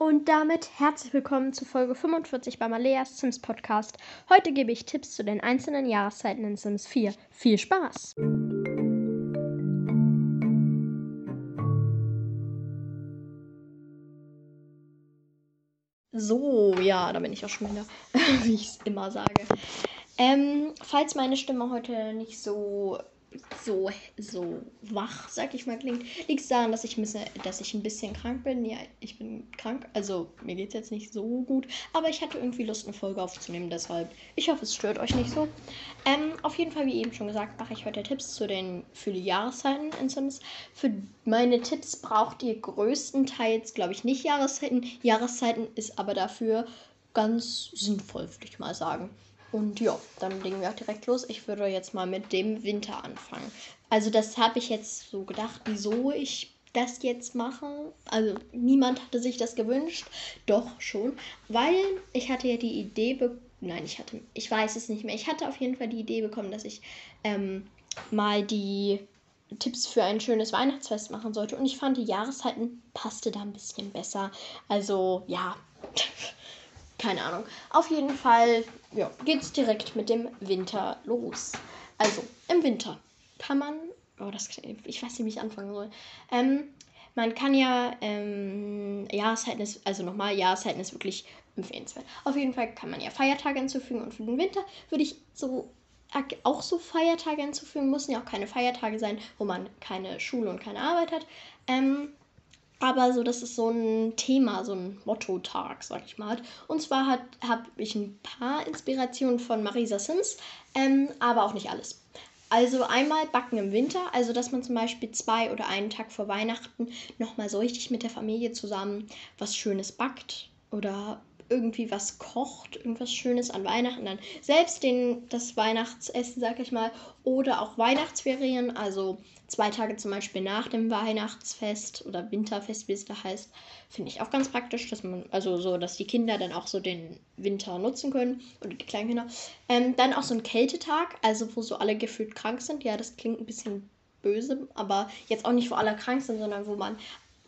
Und damit herzlich willkommen zu Folge 45 beim Aleas Sims Podcast. Heute gebe ich Tipps zu den einzelnen Jahreszeiten in Sims 4. Viel Spaß! So, ja, da bin ich auch schon wieder, wie ich es immer sage. Ähm, falls meine Stimme heute nicht so so, so wach, sag ich mal, klingt, liegt es daran, dass ich, ein bisschen, dass ich ein bisschen krank bin. Ja, ich bin krank, also mir geht es jetzt nicht so gut, aber ich hatte irgendwie Lust, eine Folge aufzunehmen, deshalb, ich hoffe, es stört euch nicht so. Ähm, auf jeden Fall, wie eben schon gesagt, mache ich heute Tipps zu den, für die Jahreszeiten in Sims. Für meine Tipps braucht ihr größtenteils, glaube ich, nicht Jahreszeiten. Jahreszeiten ist aber dafür ganz sinnvoll, würde ich mal sagen. Und ja, dann legen wir auch direkt los. Ich würde jetzt mal mit dem Winter anfangen. Also das habe ich jetzt so gedacht, wieso ich das jetzt mache. Also niemand hatte sich das gewünscht. Doch schon. Weil ich hatte ja die Idee bekommen. Nein, ich hatte. Ich weiß es nicht mehr. Ich hatte auf jeden Fall die Idee bekommen, dass ich ähm, mal die Tipps für ein schönes Weihnachtsfest machen sollte. Und ich fand, die Jahreszeiten passte da ein bisschen besser. Also, ja. Keine Ahnung. Auf jeden Fall ja, es direkt mit dem Winter los. Also, im Winter kann man. Oh, das, ich weiß nicht, wie ich anfangen soll. Ähm, man kann ja ähm, Jahreszeiten ist, also nochmal, Jahreszeiten ist wirklich empfehlenswert. Auf jeden Fall kann man ja Feiertage hinzufügen und für den Winter würde ich so auch so Feiertage hinzufügen. Müssen ja auch keine Feiertage sein, wo man keine Schule und keine Arbeit hat. Ähm, aber so, das ist so ein Thema, so ein Motto-Tag, sag ich mal. Und zwar habe ich ein paar Inspirationen von Marisa Sims, ähm, aber auch nicht alles. Also einmal Backen im Winter, also dass man zum Beispiel zwei oder einen Tag vor Weihnachten nochmal so richtig mit der Familie zusammen was Schönes backt oder irgendwie was kocht, irgendwas Schönes an Weihnachten, dann selbst den, das Weihnachtsessen, sag ich mal, oder auch Weihnachtsferien, also zwei Tage zum Beispiel nach dem Weihnachtsfest oder Winterfest, wie es da heißt, finde ich auch ganz praktisch, dass man, also so, dass die Kinder dann auch so den Winter nutzen können oder die kleinen Kinder. Ähm, dann auch so ein Kältetag, also wo so alle gefühlt krank sind. Ja, das klingt ein bisschen böse, aber jetzt auch nicht, wo alle krank sind, sondern wo man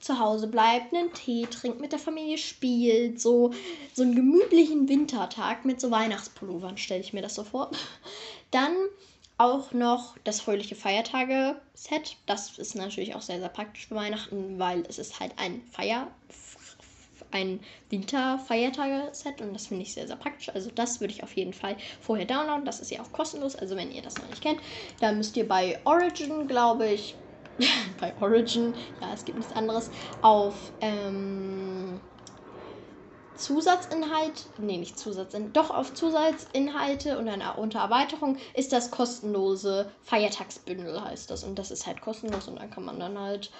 zu Hause bleibt, einen Tee trinkt, mit der Familie spielt, so, so einen gemütlichen Wintertag mit so Weihnachtspullovern, stelle ich mir das so vor. Dann auch noch das fröhliche Feiertage-Set. Das ist natürlich auch sehr, sehr praktisch für Weihnachten, weil es ist halt ein Feier, ein Winter-Feiertage-Set und das finde ich sehr, sehr praktisch. Also das würde ich auf jeden Fall vorher downloaden. Das ist ja auch kostenlos, also wenn ihr das noch nicht kennt, dann müsst ihr bei Origin, glaube ich, bei Origin, ja, es gibt nichts anderes, auf ähm, Zusatzinhalt, nee, nicht Zusatzinhalt, doch auf Zusatzinhalte und dann unter Erweiterung ist das kostenlose Feiertagsbündel, heißt das. Und das ist halt kostenlos und dann kann man dann halt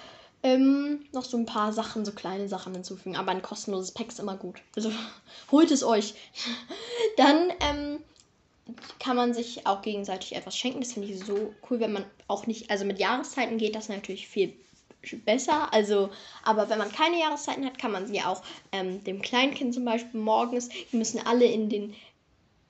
ähm, noch so ein paar Sachen, so kleine Sachen hinzufügen. Aber ein kostenloses Pack ist immer gut. Also holt es euch. dann ähm, kann man sich auch gegenseitig etwas schenken. Das finde ich so cool, wenn man auch nicht, also mit Jahreszeiten geht das natürlich viel besser. Also, aber wenn man keine Jahreszeiten hat, kann man sie auch ähm, dem Kleinkind zum Beispiel morgens, die müssen alle in den,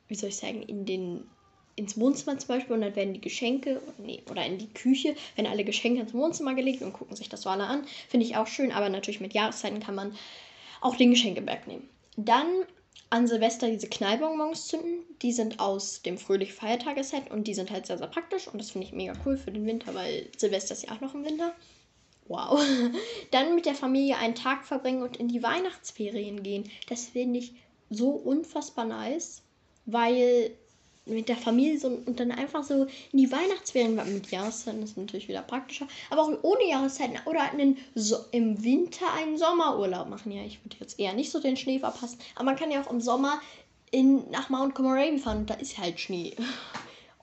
wie soll ich sagen, in den ins Wohnzimmer zum Beispiel und dann werden die Geschenke, nee, oder in die Küche, werden alle Geschenke ins Wohnzimmer gelegt und gucken sich das so alle an. Finde ich auch schön, aber natürlich mit Jahreszeiten kann man auch den Geschenkeberg nehmen. Dann an Silvester diese Knallbonbons zünden. Die sind aus dem fröhlich Feiertageset und die sind halt sehr, sehr praktisch und das finde ich mega cool für den Winter, weil Silvester ist ja auch noch im Winter. Wow. Dann mit der Familie einen Tag verbringen und in die Weihnachtsferien gehen. Das finde ich so unfassbar nice, weil mit der Familie so und dann einfach so in die Weihnachtsferien mit Jahreszeiten ist natürlich wieder praktischer, aber auch ohne Jahreszeiten oder einen so im Winter einen Sommerurlaub machen. Ja, ich würde jetzt eher nicht so den Schnee verpassen, aber man kann ja auch im Sommer in, nach Mount Comoraven fahren und da ist halt Schnee.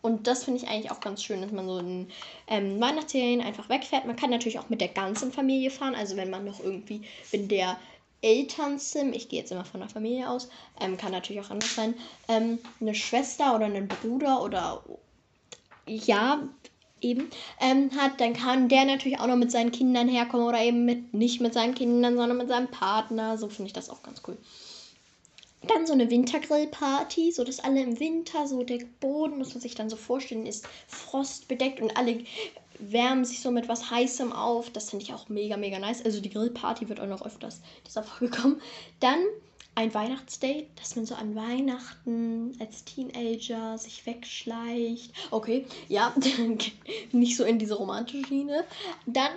Und das finde ich eigentlich auch ganz schön, dass man so in ähm, Weihnachtsferien einfach wegfährt. Man kann natürlich auch mit der ganzen Familie fahren. Also wenn man noch irgendwie, wenn der Elternsim, ich gehe jetzt immer von der Familie aus, ähm, kann natürlich auch anders sein, ähm, eine Schwester oder einen Bruder oder ja, eben, ähm, hat, dann kann der natürlich auch noch mit seinen Kindern herkommen oder eben mit, nicht mit seinen Kindern, sondern mit seinem Partner. So finde ich das auch ganz cool. Dann so eine Wintergrillparty, so dass alle im Winter, so der Boden, muss man sich dann so vorstellen, ist frostbedeckt und alle wärmen sich so mit was Heißem auf. Das finde ich auch mega, mega nice. Also die Grillparty wird auch noch öfters dieser Folge kommen. Dann ein Weihnachtsdate, dass man so an Weihnachten als Teenager sich wegschleicht. Okay, ja, nicht so in diese romantische Schiene. Dann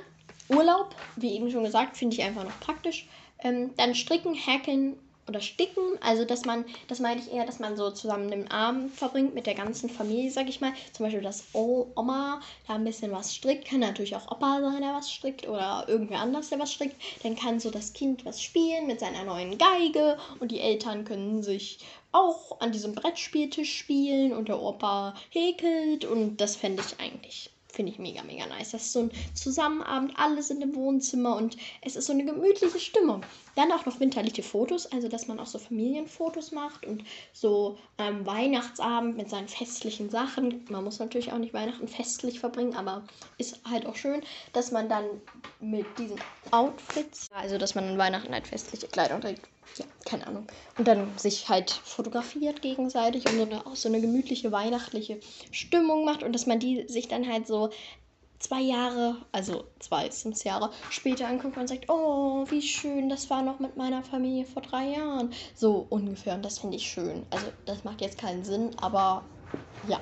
Urlaub, wie eben schon gesagt, finde ich einfach noch praktisch. Ähm, dann stricken, hacken oder sticken. Also, dass man, das meine ich eher, dass man so zusammen den Abend verbringt mit der ganzen Familie, sag ich mal. Zum Beispiel, dass Oma da ein bisschen was strickt. Kann natürlich auch Opa sein, der was strickt. Oder irgendwer anders, der was strickt. Dann kann so das Kind was spielen mit seiner neuen Geige. Und die Eltern können sich auch an diesem Brettspieltisch spielen. Und der Opa häkelt. Und das fände ich eigentlich Finde ich mega, mega nice. Das ist so ein Zusammenabend, alle sind im Wohnzimmer und es ist so eine gemütliche Stimmung. Dann auch noch winterliche Fotos, also dass man auch so Familienfotos macht und so am Weihnachtsabend mit seinen festlichen Sachen. Man muss natürlich auch nicht Weihnachten festlich verbringen, aber ist halt auch schön, dass man dann mit diesen Outfits, also dass man an Weihnachten halt festliche Kleidung trägt ja, keine Ahnung. Und dann sich halt fotografiert gegenseitig und so eine, auch so eine gemütliche weihnachtliche Stimmung macht und dass man die sich dann halt so zwei Jahre, also zwei fünf Jahre später anguckt und sagt, oh, wie schön, das war noch mit meiner Familie vor drei Jahren. So ungefähr und das finde ich schön. Also das macht jetzt keinen Sinn, aber ja.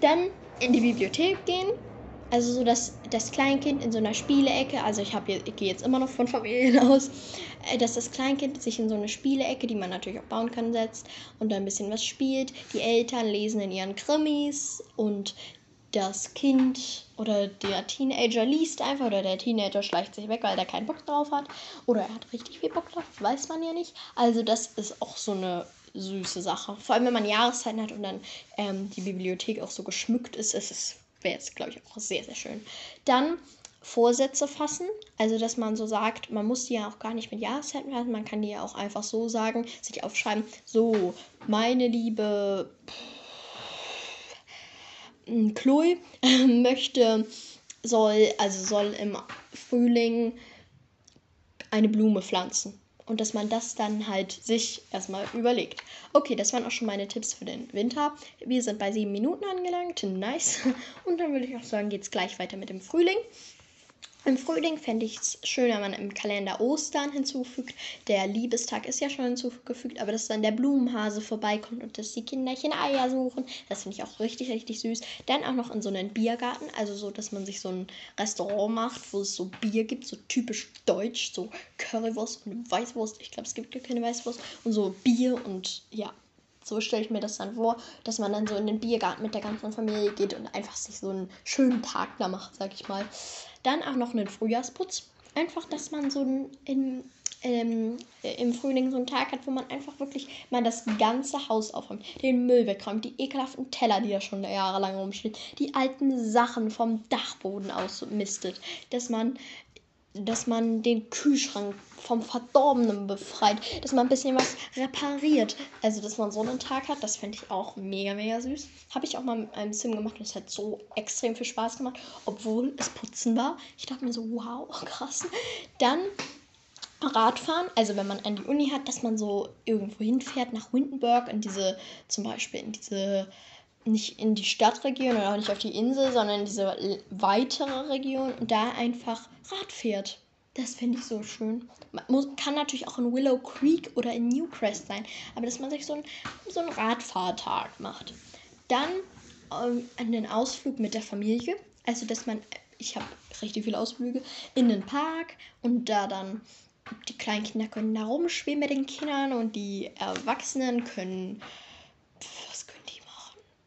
Dann in die Bibliothek gehen, also so, dass das Kleinkind in so einer Spielecke, also ich, ich gehe jetzt immer noch von Familien aus, äh, dass das Kleinkind sich in so eine Spielecke, die man natürlich auch bauen kann, setzt und da ein bisschen was spielt. Die Eltern lesen in ihren Krimis und das Kind oder der Teenager liest einfach oder der Teenager schleicht sich weg, weil er keinen Bock drauf hat. Oder er hat richtig viel Bock drauf, weiß man ja nicht. Also das ist auch so eine süße Sache. Vor allem, wenn man Jahreszeiten hat und dann ähm, die Bibliothek auch so geschmückt ist, ist es wäre es, glaube ich, auch sehr, sehr schön. Dann Vorsätze fassen, also dass man so sagt, man muss die ja auch gar nicht mit Jahreszeiten fassen, man kann die ja auch einfach so sagen, sich aufschreiben, so, meine liebe Chloe möchte, soll, also soll im Frühling eine Blume pflanzen und dass man das dann halt sich erstmal überlegt. Okay, das waren auch schon meine Tipps für den Winter. Wir sind bei sieben Minuten angelangt. Nice. Und dann würde ich auch sagen, geht es gleich weiter mit dem Frühling. Im Frühling fände ich es schön, wenn man im Kalender Ostern hinzufügt. Der Liebestag ist ja schon hinzugefügt, aber dass dann der Blumenhase vorbeikommt und dass die Kinderchen Eier suchen. Das finde ich auch richtig, richtig süß. Dann auch noch in so einen Biergarten, also so, dass man sich so ein Restaurant macht, wo es so Bier gibt, so typisch deutsch, so Currywurst und Weißwurst. Ich glaube, es gibt gar keine Weißwurst. Und so Bier und ja, so stelle ich mir das dann vor, dass man dann so in den Biergarten mit der ganzen Familie geht und einfach sich so einen schönen Tag da macht, sag ich mal. Dann auch noch einen Frühjahrsputz. Einfach, dass man so einen, in, ähm, im Frühling so einen Tag hat, wo man einfach wirklich mal das ganze Haus aufräumt, den Müll wegräumt, die ekelhaften Teller, die da schon jahrelang rumstehen, die alten Sachen vom Dachboden ausmistet, dass man dass man den Kühlschrank vom Verdorbenen befreit, dass man ein bisschen was repariert. Also, dass man so einen Tag hat, das finde ich auch mega, mega süß. Habe ich auch mal mit einem Sim gemacht und es hat so extrem viel Spaß gemacht, obwohl es putzen war. Ich dachte mir so, wow, krass. Dann Radfahren, also wenn man an die Uni hat, dass man so irgendwo hinfährt nach Windenburg, in diese, zum Beispiel in diese nicht in die Stadtregion oder auch nicht auf die Insel, sondern in diese weitere Region und da einfach Rad fährt. Das finde ich so schön. Man muss, kann natürlich auch in Willow Creek oder in Newcrest sein, aber dass man sich so, ein, so einen Radfahrtag macht. Dann ähm, einen Ausflug mit der Familie. Also, dass man, ich habe richtig viele Ausflüge, in den Park und da dann die kleinen Kinder können da rumspielen mit den Kindern und die Erwachsenen können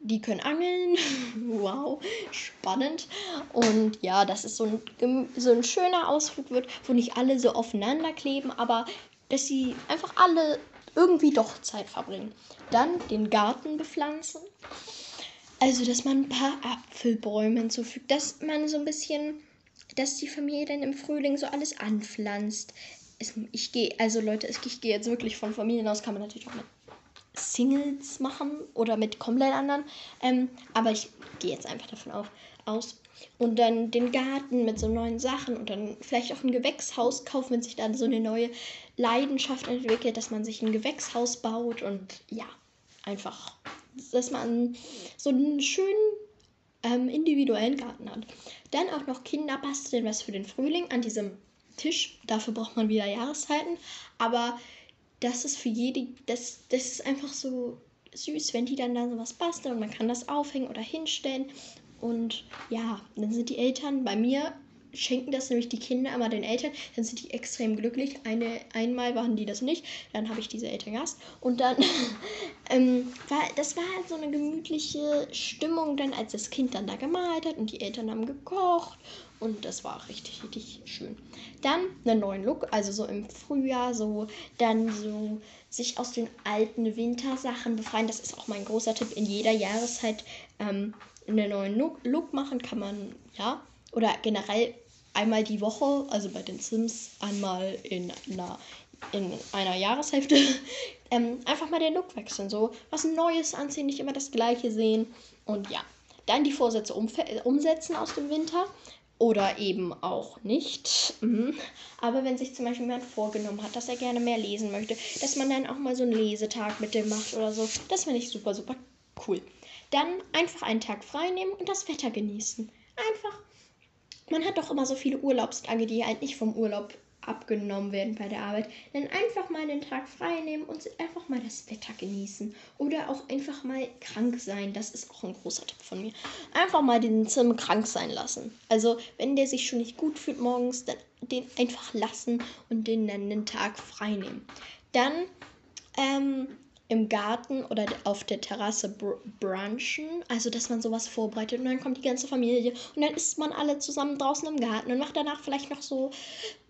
die können angeln. wow, spannend. Und ja, dass es so ein, so ein schöner Ausflug wird, wo nicht alle so aufeinander kleben, aber dass sie einfach alle irgendwie doch Zeit verbringen. Dann den Garten bepflanzen. Also, dass man ein paar Apfelbäume hinzufügt, dass man so ein bisschen, dass die Familie dann im Frühling so alles anpflanzt. ich gehe, also Leute, ich gehe jetzt wirklich von Familien aus, kann man natürlich auch mit Singles machen oder mit komplett anderen. Ähm, aber ich gehe jetzt einfach davon auf, aus. Und dann den Garten mit so neuen Sachen und dann vielleicht auch ein Gewächshaus kaufen, wenn sich dann so eine neue Leidenschaft entwickelt, dass man sich ein Gewächshaus baut und ja, einfach, dass man so einen schönen ähm, individuellen Garten hat. Dann auch noch Kinder basteln was für den Frühling an diesem Tisch. Dafür braucht man wieder Jahreszeiten. Aber das ist für jede, das, das ist einfach so süß, wenn die dann da sowas basteln und man kann das aufhängen oder hinstellen. Und ja, dann sind die Eltern bei mir schenken das nämlich die Kinder immer den Eltern, dann sind die extrem glücklich. Eine, einmal waren die das nicht, dann habe ich diese Eltern Gast. Und dann ähm, war das war halt so eine gemütliche Stimmung, dann als das Kind dann da gemalt hat und die Eltern haben gekocht und das war richtig, richtig schön. Dann einen neuen Look, also so im Frühjahr, so dann so sich aus den alten Wintersachen befreien. Das ist auch mein großer Tipp. In jeder Jahreszeit ähm, einen neuen Look, Look machen kann man, ja. Oder generell einmal die Woche, also bei den Sims einmal in einer, in einer Jahreshälfte, ähm, einfach mal den Look wechseln. So was Neues anziehen, nicht immer das gleiche sehen. Und ja, dann die Vorsätze umsetzen aus dem Winter oder eben auch nicht. Mhm. Aber wenn sich zum Beispiel jemand vorgenommen hat, dass er gerne mehr lesen möchte, dass man dann auch mal so einen Lesetag mit dem macht oder so, das finde ich super, super cool. Dann einfach einen Tag frei nehmen und das Wetter genießen. Einfach. Man hat doch immer so viele Urlaubstage, die halt nicht vom Urlaub abgenommen werden bei der Arbeit, dann einfach mal den Tag frei nehmen und einfach mal das Wetter genießen. Oder auch einfach mal krank sein. Das ist auch ein großer Tipp von mir. Einfach mal den Zimmer krank sein lassen. Also, wenn der sich schon nicht gut fühlt morgens, dann den einfach lassen und den dann den Tag frei nehmen. Dann ähm, im Garten oder auf der Terrasse br brunchen, also dass man sowas vorbereitet und dann kommt die ganze Familie und dann isst man alle zusammen draußen im Garten und macht danach vielleicht noch so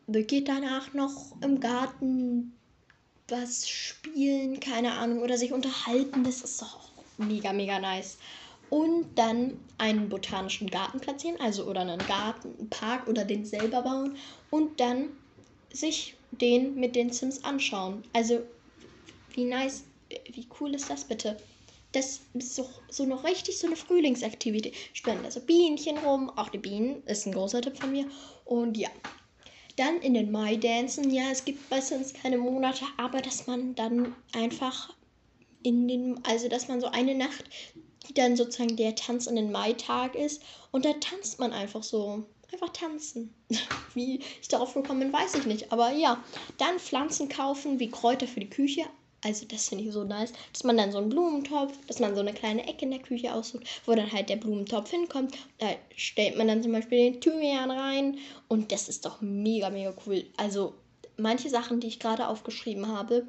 geht danach noch im Garten was spielen, keine Ahnung, oder sich unterhalten. Das ist doch mega, mega nice. Und dann einen botanischen Garten platzieren, also oder einen Garten, einen Park oder den selber bauen und dann sich den mit den Sims anschauen. Also wie nice, wie cool ist das bitte? Das ist so, so noch richtig so eine Frühlingsaktivität. Spenden also Bienchen rum, auch die Bienen ist ein großer Tipp von mir. Und ja, dann in den Mai dancen. Ja, es gibt meistens keine Monate, aber dass man dann einfach in den, also dass man so eine Nacht, die dann sozusagen der Tanz in den Mai-Tag ist, und da tanzt man einfach so. Einfach tanzen. Wie ich darauf gekommen bin, weiß ich nicht. Aber ja, dann Pflanzen kaufen, wie Kräuter für die Küche. Also das finde ich so nice, dass man dann so einen Blumentopf, dass man so eine kleine Ecke in der Küche aussucht, wo dann halt der Blumentopf hinkommt. Da stellt man dann zum Beispiel den Thymian rein und das ist doch mega, mega cool. Also manche Sachen, die ich gerade aufgeschrieben habe,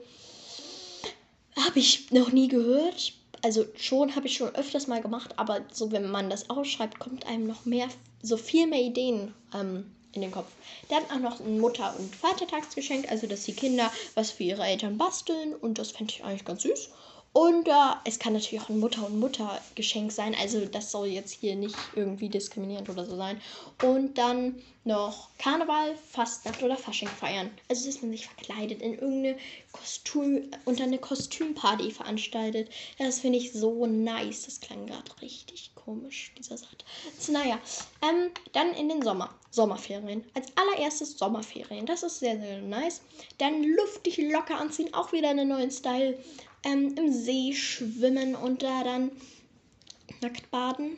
habe ich noch nie gehört. Also schon habe ich schon öfters mal gemacht, aber so wenn man das ausschreibt, kommt einem noch mehr, so viel mehr Ideen ähm, in den Kopf. Dann auch noch ein Mutter- und Vatertagsgeschenk, also dass die Kinder was für ihre Eltern basteln und das fände ich eigentlich ganz süß. Und äh, es kann natürlich auch ein Mutter- und Muttergeschenk sein. Also das soll jetzt hier nicht irgendwie diskriminierend oder so sein. Und dann noch Karneval, Fastnacht oder Fasching feiern. Also dass man sich verkleidet in irgendeine Kostüm, unter eine Kostümparty veranstaltet. Das finde ich so nice. Das klang gerade richtig komisch, dieser Satz. Naja, ähm, dann in den Sommer. Sommerferien. Als allererstes Sommerferien. Das ist sehr, sehr nice. Dann luftig locker anziehen. Auch wieder einen neuen Style ähm, im See schwimmen und da dann nackt baden.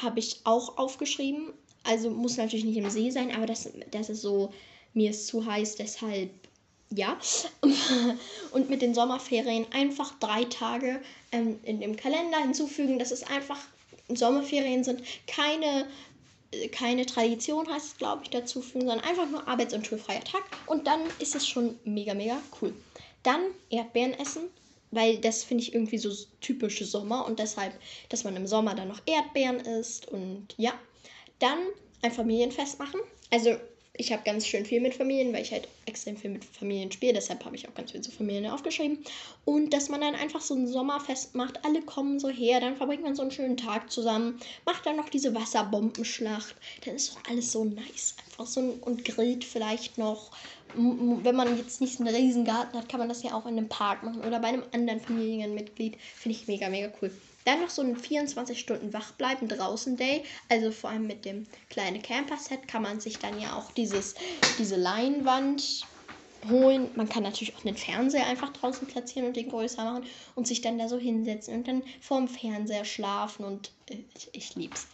Habe ich auch aufgeschrieben. Also muss natürlich nicht im See sein, aber das, das ist so, mir ist zu heiß, deshalb ja. und mit den Sommerferien einfach drei Tage ähm, in dem Kalender hinzufügen. Das ist einfach, Sommerferien sind keine, keine Tradition, heißt es, glaube ich, dazufügen, sondern einfach nur arbeits- und schulfreier Tag. Und dann ist es schon mega, mega cool. Dann Erdbeeren essen weil das finde ich irgendwie so typische Sommer und deshalb, dass man im Sommer dann noch Erdbeeren isst und ja. Dann ein Familienfest machen. Also ich habe ganz schön viel mit Familien, weil ich halt extrem viel mit Familien spiele. Deshalb habe ich auch ganz viel zu Familien aufgeschrieben. Und dass man dann einfach so ein Sommerfest macht. Alle kommen so her, dann verbringt man so einen schönen Tag zusammen. Macht dann noch diese Wasserbombenschlacht. Dann ist doch alles so nice. Einfach so ein, und grillt vielleicht noch wenn man jetzt nicht einen riesen Garten hat, kann man das ja auch in einem Park machen oder bei einem anderen Familienmitglied. Finde ich mega, mega cool. Dann noch so ein 24 Stunden Wachbleiben draußen Day. Also vor allem mit dem kleinen Camper-Set kann man sich dann ja auch dieses, diese Leinwand holen. Man kann natürlich auch einen Fernseher einfach draußen platzieren und den größer machen und sich dann da so hinsetzen und dann vorm Fernseher schlafen und äh, ich, ich lieb's.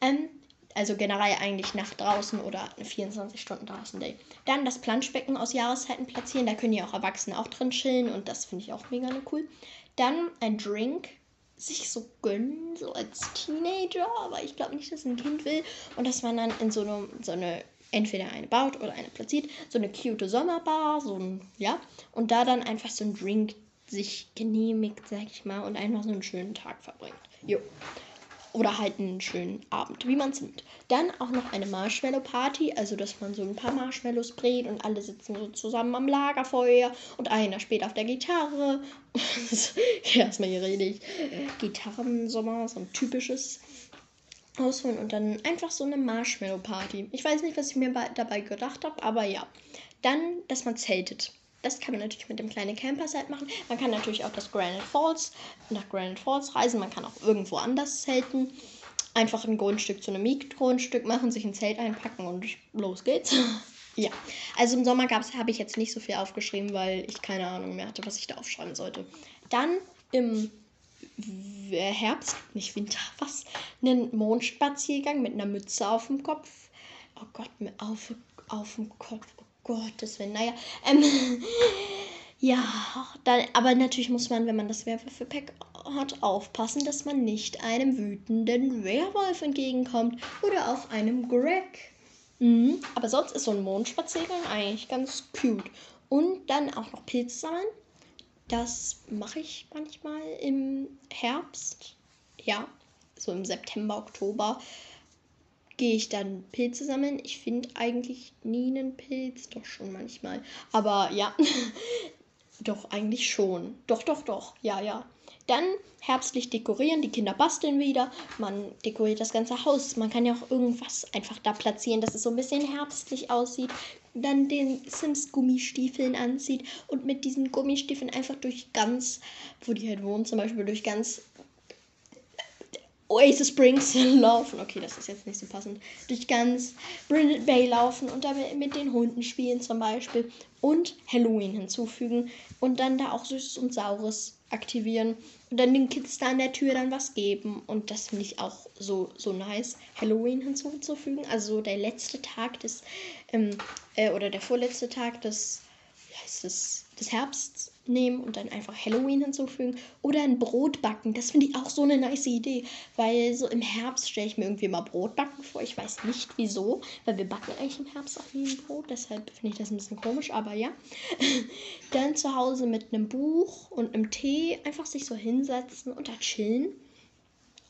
Ähm, also generell eigentlich nach draußen oder eine 24 Stunden draußen Day. Dann das Planschbecken aus Jahreszeiten platzieren. Da können ja auch Erwachsene auch drin chillen und das finde ich auch mega cool. Dann ein Drink sich so gönnen, so als Teenager, aber ich glaube nicht, dass ein Kind will. Und dass man dann in so eine, so eine entweder eine baut oder eine platziert, so eine cute Sommerbar, so ein, ja, und da dann einfach so ein Drink sich genehmigt, sag ich mal, und einfach so einen schönen Tag verbringt. Jo. Oder halt einen schönen Abend, wie man es nimmt. Dann auch noch eine Marshmallow-Party, also dass man so ein paar Marshmallows brät und alle sitzen so zusammen am Lagerfeuer und einer spielt auf der Gitarre. erstmal hier rede ich. Gitarrensommer, so ein typisches ausholen und dann einfach so eine Marshmallow-Party. Ich weiß nicht, was ich mir dabei gedacht habe, aber ja. Dann, dass man zeltet. Das kann man natürlich mit dem kleinen Camper-Set machen. Man kann natürlich auch das Granite Falls, nach Granite Falls reisen. Man kann auch irgendwo anders zelten. Einfach ein Grundstück zu einem Mietgrundstück machen, sich ein Zelt einpacken und los geht's. ja, also im Sommer habe ich jetzt nicht so viel aufgeschrieben, weil ich keine Ahnung mehr hatte, was ich da aufschreiben sollte. Dann im Herbst, nicht Winter, was? Einen Mondspaziergang mit einer Mütze auf dem Kopf. Oh Gott, auf, auf dem Kopf. Oh Gottes Willen. Naja, ähm, ja, dann, aber natürlich muss man, wenn man das Werwölfe-Pack hat, aufpassen, dass man nicht einem wütenden Werwolf entgegenkommt oder auf einem Greg. Mhm. Aber sonst ist so ein Mondspaziergang eigentlich ganz cute. Und dann auch noch Pilze sammeln. Das mache ich manchmal im Herbst. Ja, so im September, Oktober gehe ich dann Pilze sammeln. Ich finde eigentlich nie einen Pilz, doch schon manchmal. Aber ja, doch eigentlich schon. Doch, doch, doch. Ja, ja. Dann herbstlich dekorieren, die Kinder basteln wieder, man dekoriert das ganze Haus, man kann ja auch irgendwas einfach da platzieren, dass es so ein bisschen herbstlich aussieht, dann den Sims Gummistiefeln anzieht und mit diesen Gummistiefeln einfach durch ganz, wo die halt wohnen, zum Beispiel durch ganz Oasis Springs laufen. Okay, das ist jetzt nicht so passend. Durch ganz Brindle Bay laufen und damit mit den Hunden spielen zum Beispiel. Und Halloween hinzufügen. Und dann da auch Süßes und Saures aktivieren. Und dann den Kids da an der Tür dann was geben. Und das finde ich auch so, so nice, Halloween hinzuzufügen. Also der letzte Tag des, ähm, äh, oder der vorletzte Tag des, wie heißt es, des Herbsts nehmen und dann einfach Halloween hinzufügen. Oder ein Brot backen. Das finde ich auch so eine nice Idee. Weil so im Herbst stelle ich mir irgendwie mal Brot backen vor. Ich weiß nicht wieso. Weil wir backen eigentlich im Herbst auch nie ein Brot. Deshalb finde ich das ein bisschen komisch. Aber ja. dann zu Hause mit einem Buch und einem Tee einfach sich so hinsetzen und da chillen.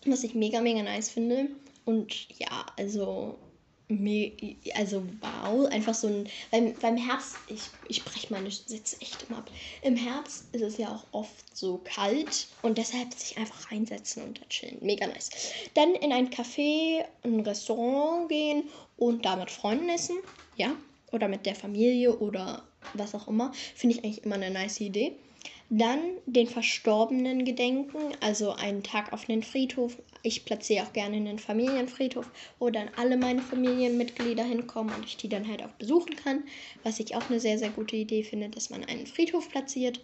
Was ich mega, mega nice finde. Und ja, also also wow, einfach so ein, beim, beim Herbst, ich, ich breche meine Sitze echt immer ab. Im Herbst ist es ja auch oft so kalt und deshalb sich einfach reinsetzen und da chillen. Mega nice. Dann in ein Café, ein Restaurant gehen und da mit Freunden essen, ja, oder mit der Familie oder was auch immer, finde ich eigentlich immer eine nice Idee. Dann den Verstorbenen gedenken, also einen Tag auf den Friedhof. Ich platziere auch gerne einen Familienfriedhof, wo dann alle meine Familienmitglieder hinkommen und ich die dann halt auch besuchen kann. Was ich auch eine sehr, sehr gute Idee finde, dass man einen Friedhof platziert,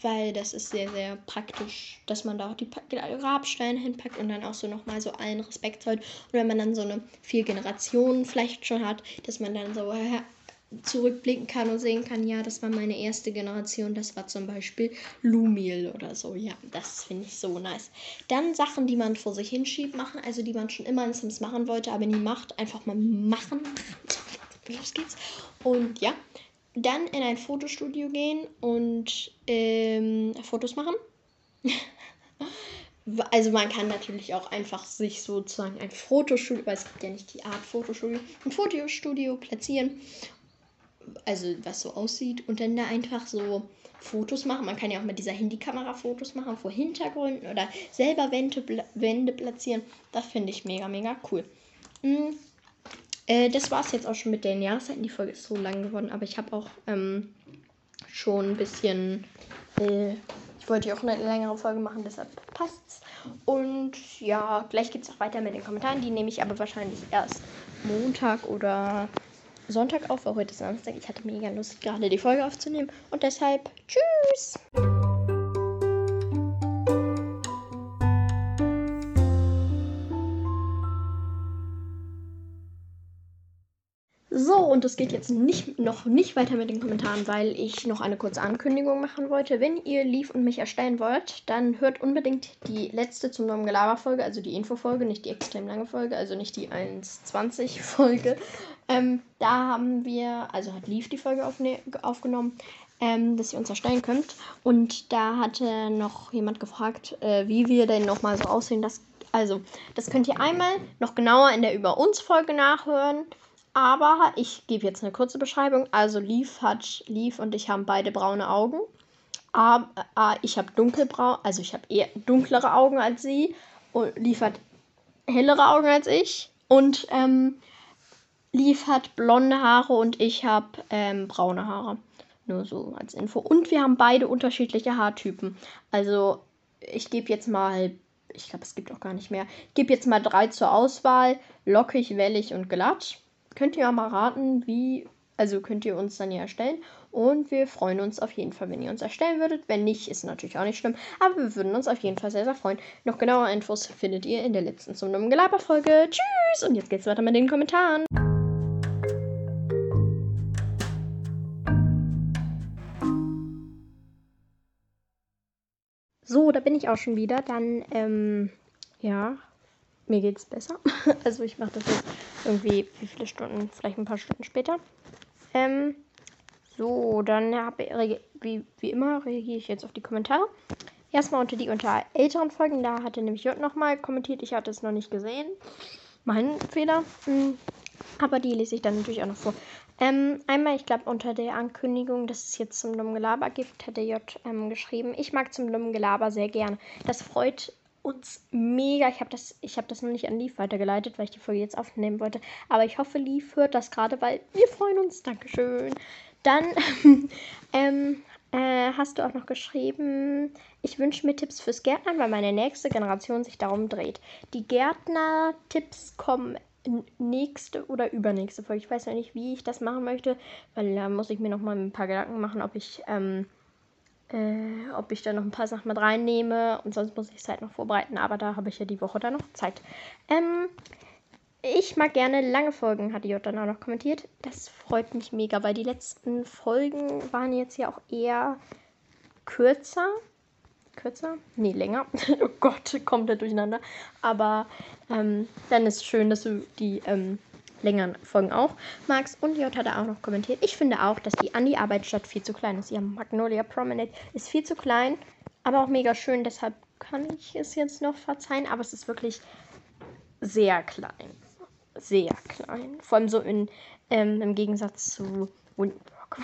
weil das ist sehr, sehr praktisch, dass man da auch die Grabsteine hinpackt und dann auch so nochmal so allen Respekt zollt. Und wenn man dann so eine vier Generationen vielleicht schon hat, dass man dann so zurückblicken kann und sehen kann, ja, das war meine erste Generation, das war zum Beispiel Lumiel oder so. Ja, das finde ich so nice. Dann Sachen, die man vor sich hinschiebt, machen, also die man schon immer in Sims machen wollte, aber nie macht. Einfach mal machen. Los geht's. Und ja, dann in ein Fotostudio gehen und ähm, Fotos machen. Also man kann natürlich auch einfach sich sozusagen ein Fotostudio, weil es gibt ja nicht die Art Fotostudio, ein Fotostudio platzieren also was so aussieht und dann da einfach so Fotos machen. Man kann ja auch mit dieser Handykamera Fotos machen vor Hintergründen oder selber Wände, Wände platzieren. Das finde ich mega, mega cool. Mhm. Äh, das war es jetzt auch schon mit den Jahreszeiten. Die Folge ist so lang geworden, aber ich habe auch ähm, schon ein bisschen. Äh, ich wollte ja auch eine längere Folge machen, deshalb passt's. Und ja, gleich geht es auch weiter mit den Kommentaren. Die nehme ich aber wahrscheinlich erst Montag oder Sonntag auf, weil heute Samstag. Ich hatte mega Lust, gerade die Folge aufzunehmen. Und deshalb, tschüss! So, und es geht jetzt nicht, noch nicht weiter mit den Kommentaren, weil ich noch eine kurze Ankündigung machen wollte. Wenn ihr lief und mich erstellen wollt, dann hört unbedingt die letzte zum neuen Gelaber-Folge, also die Info-Folge, nicht die extrem lange Folge, also nicht die 1.20-Folge. Ähm, da haben wir, also hat lief die Folge aufgenommen, ähm, dass ihr uns erstellen könnt. Und da hatte noch jemand gefragt, äh, wie wir denn nochmal so aussehen. Das, also, das könnt ihr einmal noch genauer in der Über uns-Folge nachhören. Aber ich gebe jetzt eine kurze Beschreibung. Also Leaf hat, Leaf und ich haben beide braune Augen. Aber äh, ich habe dunkelbraun, also ich habe eher dunklere Augen als sie. Und Leaf hat hellere Augen als ich. Und ähm, Leaf hat blonde Haare und ich habe ähm, braune Haare. Nur so als Info. Und wir haben beide unterschiedliche Haartypen. Also ich gebe jetzt mal, ich glaube, es gibt auch gar nicht mehr. Ich gebe jetzt mal drei zur Auswahl. Lockig, wellig und glatt könnt ihr mal raten, wie, also könnt ihr uns dann ja erstellen. Und wir freuen uns auf jeden Fall, wenn ihr uns erstellen würdet. Wenn nicht, ist natürlich auch nicht schlimm. Aber wir würden uns auf jeden Fall sehr, sehr freuen. Noch genauere Infos findet ihr in der letzten zum dummen Gelaber-Folge. Tschüss! Und jetzt geht's weiter mit den Kommentaren. So, da bin ich auch schon wieder. Dann, ähm, ja, mir geht's besser. also ich mache das jetzt irgendwie, wie viele Stunden? Vielleicht ein paar Stunden später. Ähm, so, dann habe wie, wie immer reagiere ich jetzt auf die Kommentare. Erstmal unter die unter älteren Folgen, da hatte nämlich J nochmal kommentiert, ich hatte es noch nicht gesehen. Mein Fehler. Hm, aber die lese ich dann natürlich auch noch vor. Ähm, einmal, ich glaube, unter der Ankündigung, dass es jetzt zum dummen Gelaber gibt, hat der J ähm, geschrieben, ich mag zum dummen Gelaber sehr gern. Das freut uns mega. Ich habe das, hab das noch nicht an Leaf weitergeleitet, weil ich die Folge jetzt aufnehmen wollte. Aber ich hoffe, Leaf hört das gerade, weil wir freuen uns. Dankeschön. Dann ähm, äh, hast du auch noch geschrieben, ich wünsche mir Tipps fürs Gärtnern, weil meine nächste Generation sich darum dreht. Die Gärtner-Tipps kommen nächste oder übernächste Folge. Ich weiß noch nicht, wie ich das machen möchte, weil da muss ich mir noch mal ein paar Gedanken machen, ob ich ähm, äh, ob ich da noch ein paar Sachen mit reinnehme und sonst muss ich es halt noch vorbereiten, aber da habe ich ja die Woche dann noch Zeit. Ähm, ich mag gerne lange Folgen, hat J dann auch noch kommentiert. Das freut mich mega, weil die letzten Folgen waren jetzt ja auch eher kürzer. Kürzer? Nee, länger. oh Gott, da durcheinander. Aber ähm, dann ist es schön, dass du die ähm, längeren Folgen auch magst. Und J hat auch noch kommentiert. Ich finde auch, dass die Andi-Arbeitsstadt viel zu klein ist. Ja, Magnolia Promenade ist viel zu klein, aber auch mega schön. Deshalb kann ich es jetzt noch verzeihen. Aber es ist wirklich sehr klein. Sehr klein. Vor allem so in, ähm, im Gegensatz zu Windbrook.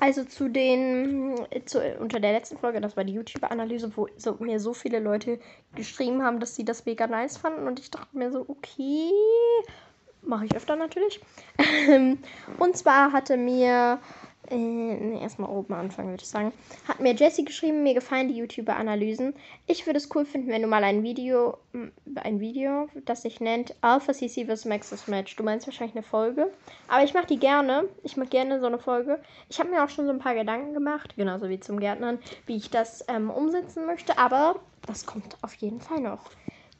Also zu den, zu, unter der letzten Folge, das war die YouTuber-Analyse, wo so, mir so viele Leute geschrieben haben, dass sie das mega nice fanden. Und ich dachte mir so, okay, Mache ich öfter natürlich. Ähm, und zwar hatte mir, äh, erstmal oben anfangen würde ich sagen, hat mir Jessie geschrieben, mir gefallen die YouTuber-Analysen. Ich würde es cool finden, wenn du mal ein Video, ein Video, das sich nennt Alpha CC vs Maxis Match. Du meinst wahrscheinlich eine Folge. Aber ich mache die gerne. Ich mache gerne so eine Folge. Ich habe mir auch schon so ein paar Gedanken gemacht, genauso wie zum Gärtnern, wie ich das ähm, umsetzen möchte. Aber das kommt auf jeden Fall noch.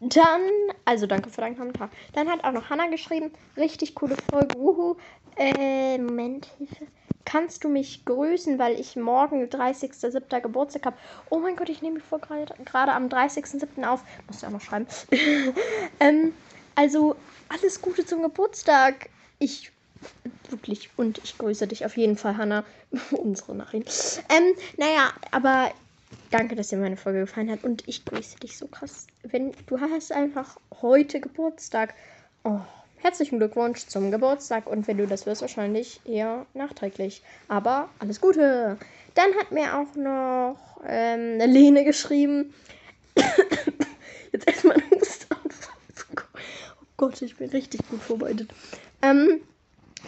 Dann, also danke für deinen Kommentar. Dann hat auch noch Hannah geschrieben, richtig coole Folge. Wuhu. Äh, Moment, Hilfe. Kannst du mich grüßen, weil ich morgen 30.07. Geburtstag habe? Oh mein Gott, ich nehme mich vor gerade am 30.07. auf. Muss ja auch noch schreiben. ähm, also, alles Gute zum Geburtstag. Ich wirklich und ich grüße dich auf jeden Fall, Hannah. Unsere Nachricht. Ähm, naja, aber Danke, dass dir meine Folge gefallen hat und ich grüße dich so krass. Wenn du hast einfach heute Geburtstag. Oh, herzlichen Glückwunsch zum Geburtstag und wenn du das wirst, wahrscheinlich eher nachträglich. Aber alles Gute. Dann hat mir auch noch ähm, eine Lene geschrieben. Jetzt erstmal ein Hustanfall. Oh Gott, ich bin richtig gut vorbereitet. Ähm,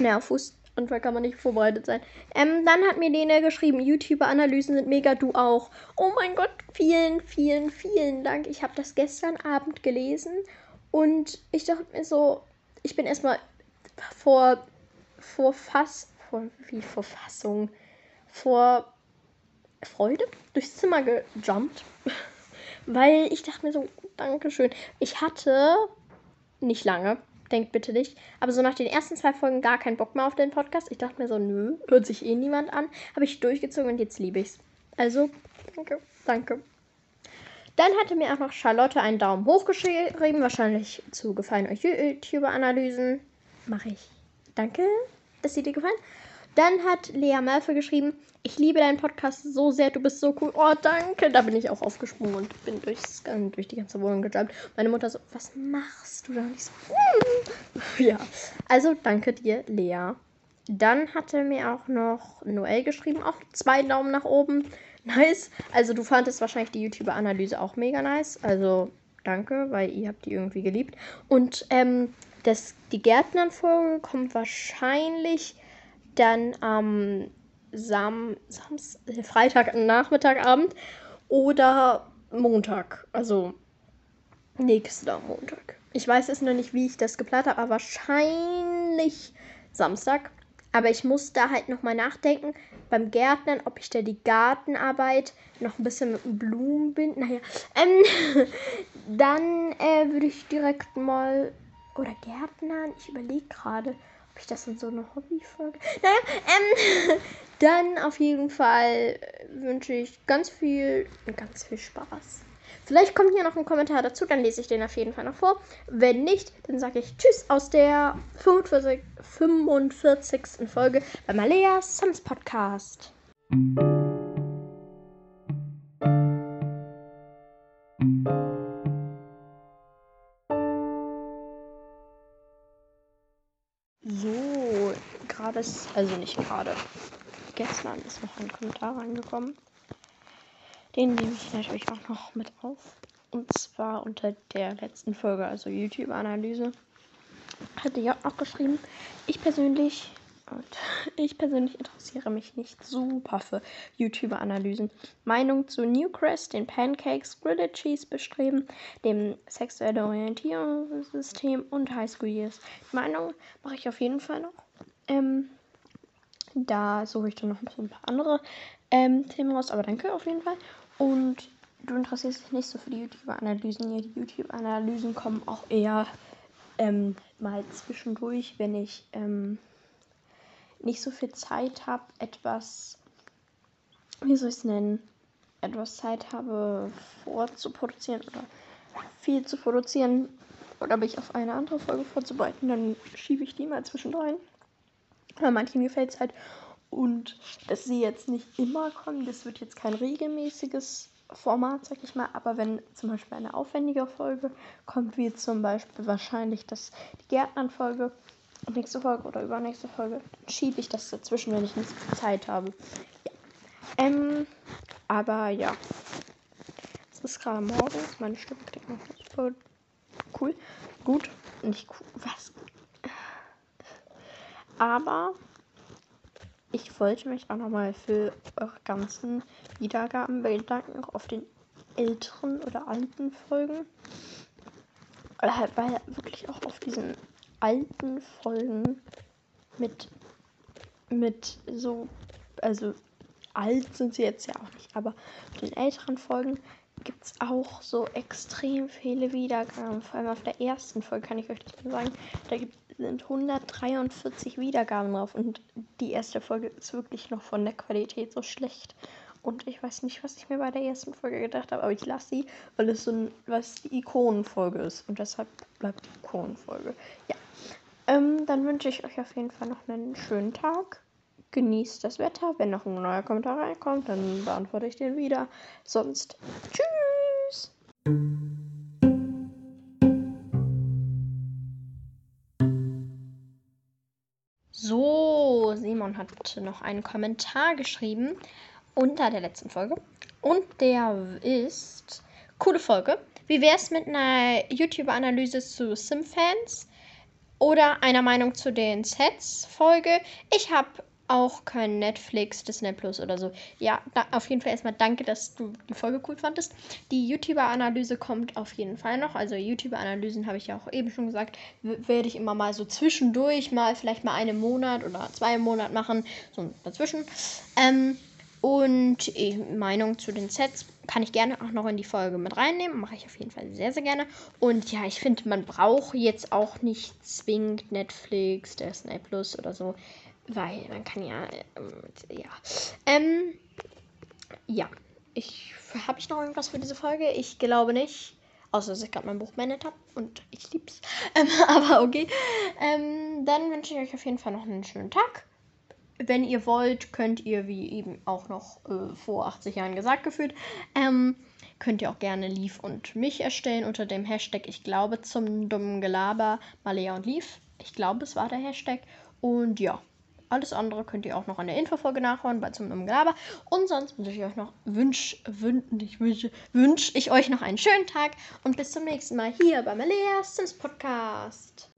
na, auf Und da kann man nicht vorbereitet sein. Ähm, dann hat mir Lene geschrieben, YouTuber-Analysen sind mega, du auch. Oh mein Gott, vielen, vielen, vielen Dank. Ich habe das gestern Abend gelesen und ich dachte mir so, ich bin erstmal vor vor Fass, vor, wie vor Fassung, vor Freude durchs Zimmer gejumpt, weil ich dachte mir so, Dankeschön. Ich hatte nicht lange, denkt bitte nicht, aber so nach den ersten zwei Folgen gar keinen Bock mehr auf den Podcast. Ich dachte mir so, nö, hört sich eh niemand an. Habe ich durchgezogen und jetzt liebe ich's. Also, danke, danke. Dann hatte mir auch noch Charlotte einen Daumen hoch geschrieben, wahrscheinlich zu gefallen euch YouTuber-Analysen. Mache ich. Danke, dass sie dir gefallen. Dann hat Lea Malfe geschrieben, ich liebe deinen Podcast so sehr, du bist so cool. Oh, danke. Da bin ich auch aufgesprungen und bin durchs, durch die ganze Wohnung gejumpt. Meine Mutter so, was machst du da? Und ich so, mm. ja. Also danke dir, Lea. Dann hatte mir auch noch Noel geschrieben, auch zwei Daumen nach oben. Nice. Also du fandest wahrscheinlich die YouTuber-Analyse auch mega nice. Also danke, weil ihr habt die irgendwie geliebt. Und ähm, das, die Gärtnern-Folge kommt wahrscheinlich dann am Sam, Sams, äh, Freitag, Nachmittagabend oder Montag. Also nächster Montag. Ich weiß es noch nicht, wie ich das geplant habe, aber wahrscheinlich Samstag. Aber ich muss da halt nochmal nachdenken beim Gärtnern, ob ich da die Gartenarbeit noch ein bisschen mit Blumen bin. Naja, ähm, dann äh, würde ich direkt mal. Oder Gärtnern? Ich überlege gerade, ob ich das in so eine Hobbyfolge. Naja, ähm, dann auf jeden Fall wünsche ich ganz viel, ganz viel Spaß. Vielleicht kommt hier noch ein Kommentar dazu, dann lese ich den auf jeden Fall noch vor. Wenn nicht, dann sage ich Tschüss aus der 45, 45. Folge beim Alea Sams Podcast. Gerade ist, also nicht gerade, gestern ist noch ein Kommentar reingekommen. Den nehme ich natürlich auch noch mit auf. Und zwar unter der letzten Folge, also YouTube-Analyse, hatte auch noch geschrieben, ich persönlich und ich persönlich interessiere mich nicht super für YouTuber-Analysen. Meinung zu Newcrest, den Pancakes, Grilled Cheese bestreben, dem sexuellen Orientierungssystem und High School Years. Die Meinung mache ich auf jeden Fall noch. Ähm, da suche ich dann noch ein paar andere ähm, Themen raus, aber danke auf jeden Fall. Und du interessierst dich nicht so für die YouTube-Analysen. Die YouTube-Analysen kommen auch eher ähm, mal zwischendurch, wenn ich ähm, nicht so viel Zeit habe, etwas, wie soll ich es nennen, etwas Zeit habe vorzuproduzieren oder viel zu produzieren oder mich auf eine andere Folge vorzubereiten, dann schiebe ich die mal zwischendrin. Aber manchmal gefällt es halt und dass sie jetzt nicht immer kommen, das wird jetzt kein regelmäßiges Format, sag ich mal, aber wenn zum Beispiel eine aufwendige Folge kommt, wie zum Beispiel wahrscheinlich das, die Gärtnern-Folge, nächste Folge oder übernächste Folge, dann schiebe ich das dazwischen, wenn ich nicht so viel Zeit habe. Ja. Ähm, aber ja. Es ist gerade morgens, meine Stimme klingt noch super cool. Gut, nicht cool, was? Aber ich wollte mich auch nochmal für eure ganzen Wiedergaben bedanken, auch auf den älteren oder alten Folgen. Weil, weil wirklich auch auf diesen alten Folgen mit, mit so, also alt sind sie jetzt ja auch nicht, aber auf den älteren Folgen gibt es auch so extrem viele Wiedergaben. Vor allem auf der ersten Folge kann ich euch das mal sagen. Da gibt, sind 143 Wiedergaben drauf und die erste Folge ist wirklich noch von der Qualität so schlecht. Und ich weiß nicht, was ich mir bei der ersten Folge gedacht habe, aber ich lasse sie, weil es so ein, was die Ikonenfolge ist. Und deshalb bleibt die Ikonenfolge. Ja. Ähm, dann wünsche ich euch auf jeden Fall noch einen schönen Tag. Genießt das Wetter. Wenn noch ein neuer Kommentar reinkommt, dann beantworte ich den wieder. Sonst tschüss. Hat noch einen Kommentar geschrieben unter der letzten Folge. Und der ist coole Folge. Wie wäre es mit einer YouTube-Analyse zu Sim-Fans? Oder einer Meinung zu den Sets-Folge? Ich habe auch kein Netflix, Disney Plus oder so. Ja, da, auf jeden Fall erstmal danke, dass du die Folge cool fandest. Die YouTuber-Analyse kommt auf jeden Fall noch. Also YouTuber-Analysen habe ich ja auch eben schon gesagt, werde ich immer mal so zwischendurch mal, vielleicht mal einen Monat oder zwei Monate machen, so dazwischen. Ähm, und Meinung zu den Sets kann ich gerne auch noch in die Folge mit reinnehmen. Mache ich auf jeden Fall sehr, sehr gerne. Und ja, ich finde, man braucht jetzt auch nicht zwingend Netflix, Disney Plus oder so. Weil man kann ja. Ähm, ja. Ähm, ja. Ich. Habe ich noch irgendwas für diese Folge? Ich glaube nicht. Außer dass ich gerade mein Buch beendet habe und ich lieb's. Ähm, aber okay. Ähm, dann wünsche ich euch auf jeden Fall noch einen schönen Tag. Wenn ihr wollt, könnt ihr, wie eben auch noch äh, vor 80 Jahren gesagt gefühlt, ähm, könnt ihr auch gerne Leaf und mich erstellen unter dem Hashtag Ich glaube zum dummen Gelaber Malea und Leaf. Ich glaube, es war der Hashtag. Und ja, alles andere könnt ihr auch noch an der Infofolge nachhören bei zum Gelaber. Und sonst wünsche ich euch noch wünsch, wünsch, ich wünsch ich euch noch einen schönen Tag und bis zum nächsten Mal hier bei Maleas Sims Podcast.